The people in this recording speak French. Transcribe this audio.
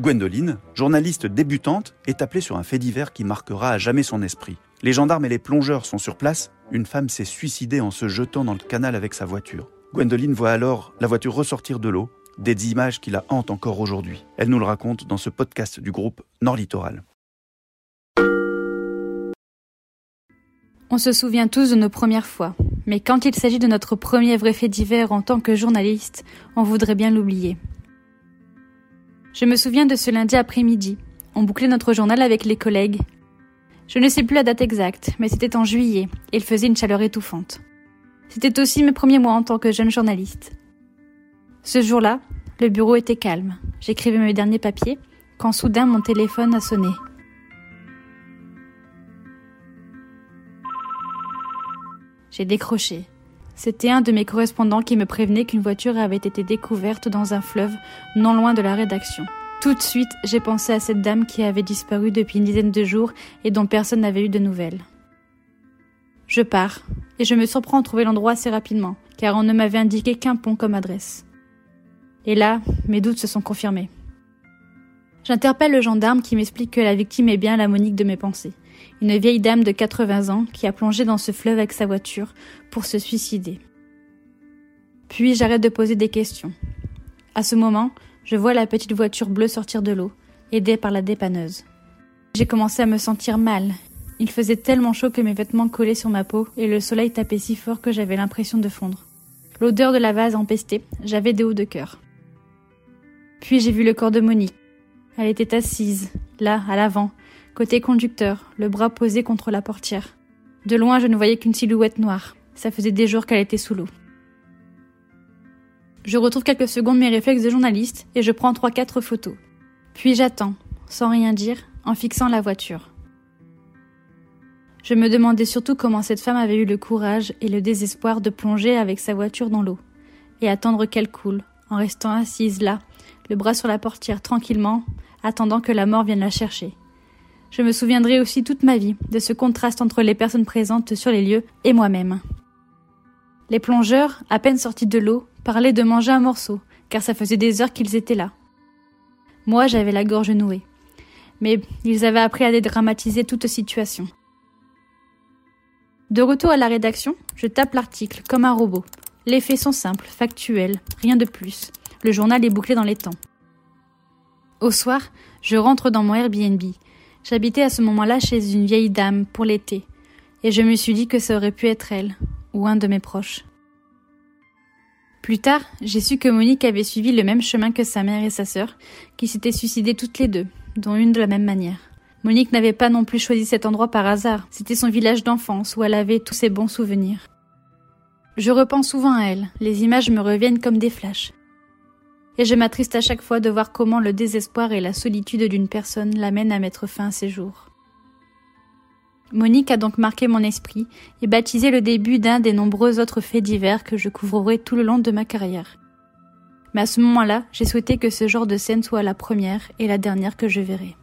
Gwendoline, journaliste débutante, est appelée sur un fait divers qui marquera à jamais son esprit. Les gendarmes et les plongeurs sont sur place. Une femme s'est suicidée en se jetant dans le canal avec sa voiture. Gwendoline voit alors la voiture ressortir de l'eau, des images qui la hantent encore aujourd'hui. Elle nous le raconte dans ce podcast du groupe Nord Littoral. On se souvient tous de nos premières fois, mais quand il s'agit de notre premier vrai fait divers en tant que journaliste, on voudrait bien l'oublier. Je me souviens de ce lundi après-midi. On bouclait notre journal avec les collègues. Je ne sais plus la date exacte, mais c'était en juillet, et il faisait une chaleur étouffante. C'était aussi mes premiers mois en tant que jeune journaliste. Ce jour-là, le bureau était calme. J'écrivais mes derniers papiers quand soudain mon téléphone a sonné. J'ai décroché. C'était un de mes correspondants qui me prévenait qu'une voiture avait été découverte dans un fleuve non loin de la rédaction. Tout de suite, j'ai pensé à cette dame qui avait disparu depuis une dizaine de jours et dont personne n'avait eu de nouvelles. Je pars, et je me surprends à trouver l'endroit assez rapidement, car on ne m'avait indiqué qu'un pont comme adresse. Et là, mes doutes se sont confirmés. J'interpelle le gendarme qui m'explique que la victime est bien la Monique de mes pensées, une vieille dame de 80 ans qui a plongé dans ce fleuve avec sa voiture pour se suicider. Puis j'arrête de poser des questions. À ce moment, je vois la petite voiture bleue sortir de l'eau, aidée par la dépanneuse. J'ai commencé à me sentir mal il faisait tellement chaud que mes vêtements collaient sur ma peau et le soleil tapait si fort que j'avais l'impression de fondre. L'odeur de la vase empestait, j'avais des hauts de cœur. Puis j'ai vu le corps de Monique. Elle était assise, là, à l'avant, côté conducteur, le bras posé contre la portière. De loin, je ne voyais qu'une silhouette noire. Ça faisait des jours qu'elle était sous l'eau. Je retrouve quelques secondes mes réflexes de journaliste et je prends trois quatre photos. Puis j'attends, sans rien dire, en fixant la voiture. Je me demandais surtout comment cette femme avait eu le courage et le désespoir de plonger avec sa voiture dans l'eau et attendre qu'elle coule, en restant assise là, le bras sur la portière tranquillement, attendant que la mort vienne la chercher. Je me souviendrai aussi toute ma vie de ce contraste entre les personnes présentes sur les lieux et moi-même. Les plongeurs, à peine sortis de l'eau, parlaient de manger un morceau, car ça faisait des heures qu'ils étaient là. Moi, j'avais la gorge nouée. Mais ils avaient appris à dédramatiser toute situation. De retour à la rédaction, je tape l'article comme un robot. Les faits sont simples, factuels, rien de plus. Le journal est bouclé dans les temps. Au soir, je rentre dans mon Airbnb. J'habitais à ce moment-là chez une vieille dame pour l'été, et je me suis dit que ça aurait pu être elle, ou un de mes proches. Plus tard, j'ai su que Monique avait suivi le même chemin que sa mère et sa sœur, qui s'étaient suicidées toutes les deux, dont une de la même manière. Monique n'avait pas non plus choisi cet endroit par hasard, c'était son village d'enfance où elle avait tous ses bons souvenirs. Je repense souvent à elle, les images me reviennent comme des flashs. Et je m'attriste à chaque fois de voir comment le désespoir et la solitude d'une personne l'amènent à mettre fin à ses jours. Monique a donc marqué mon esprit et baptisé le début d'un des nombreux autres faits divers que je couvrirai tout le long de ma carrière. Mais à ce moment-là, j'ai souhaité que ce genre de scène soit la première et la dernière que je verrai.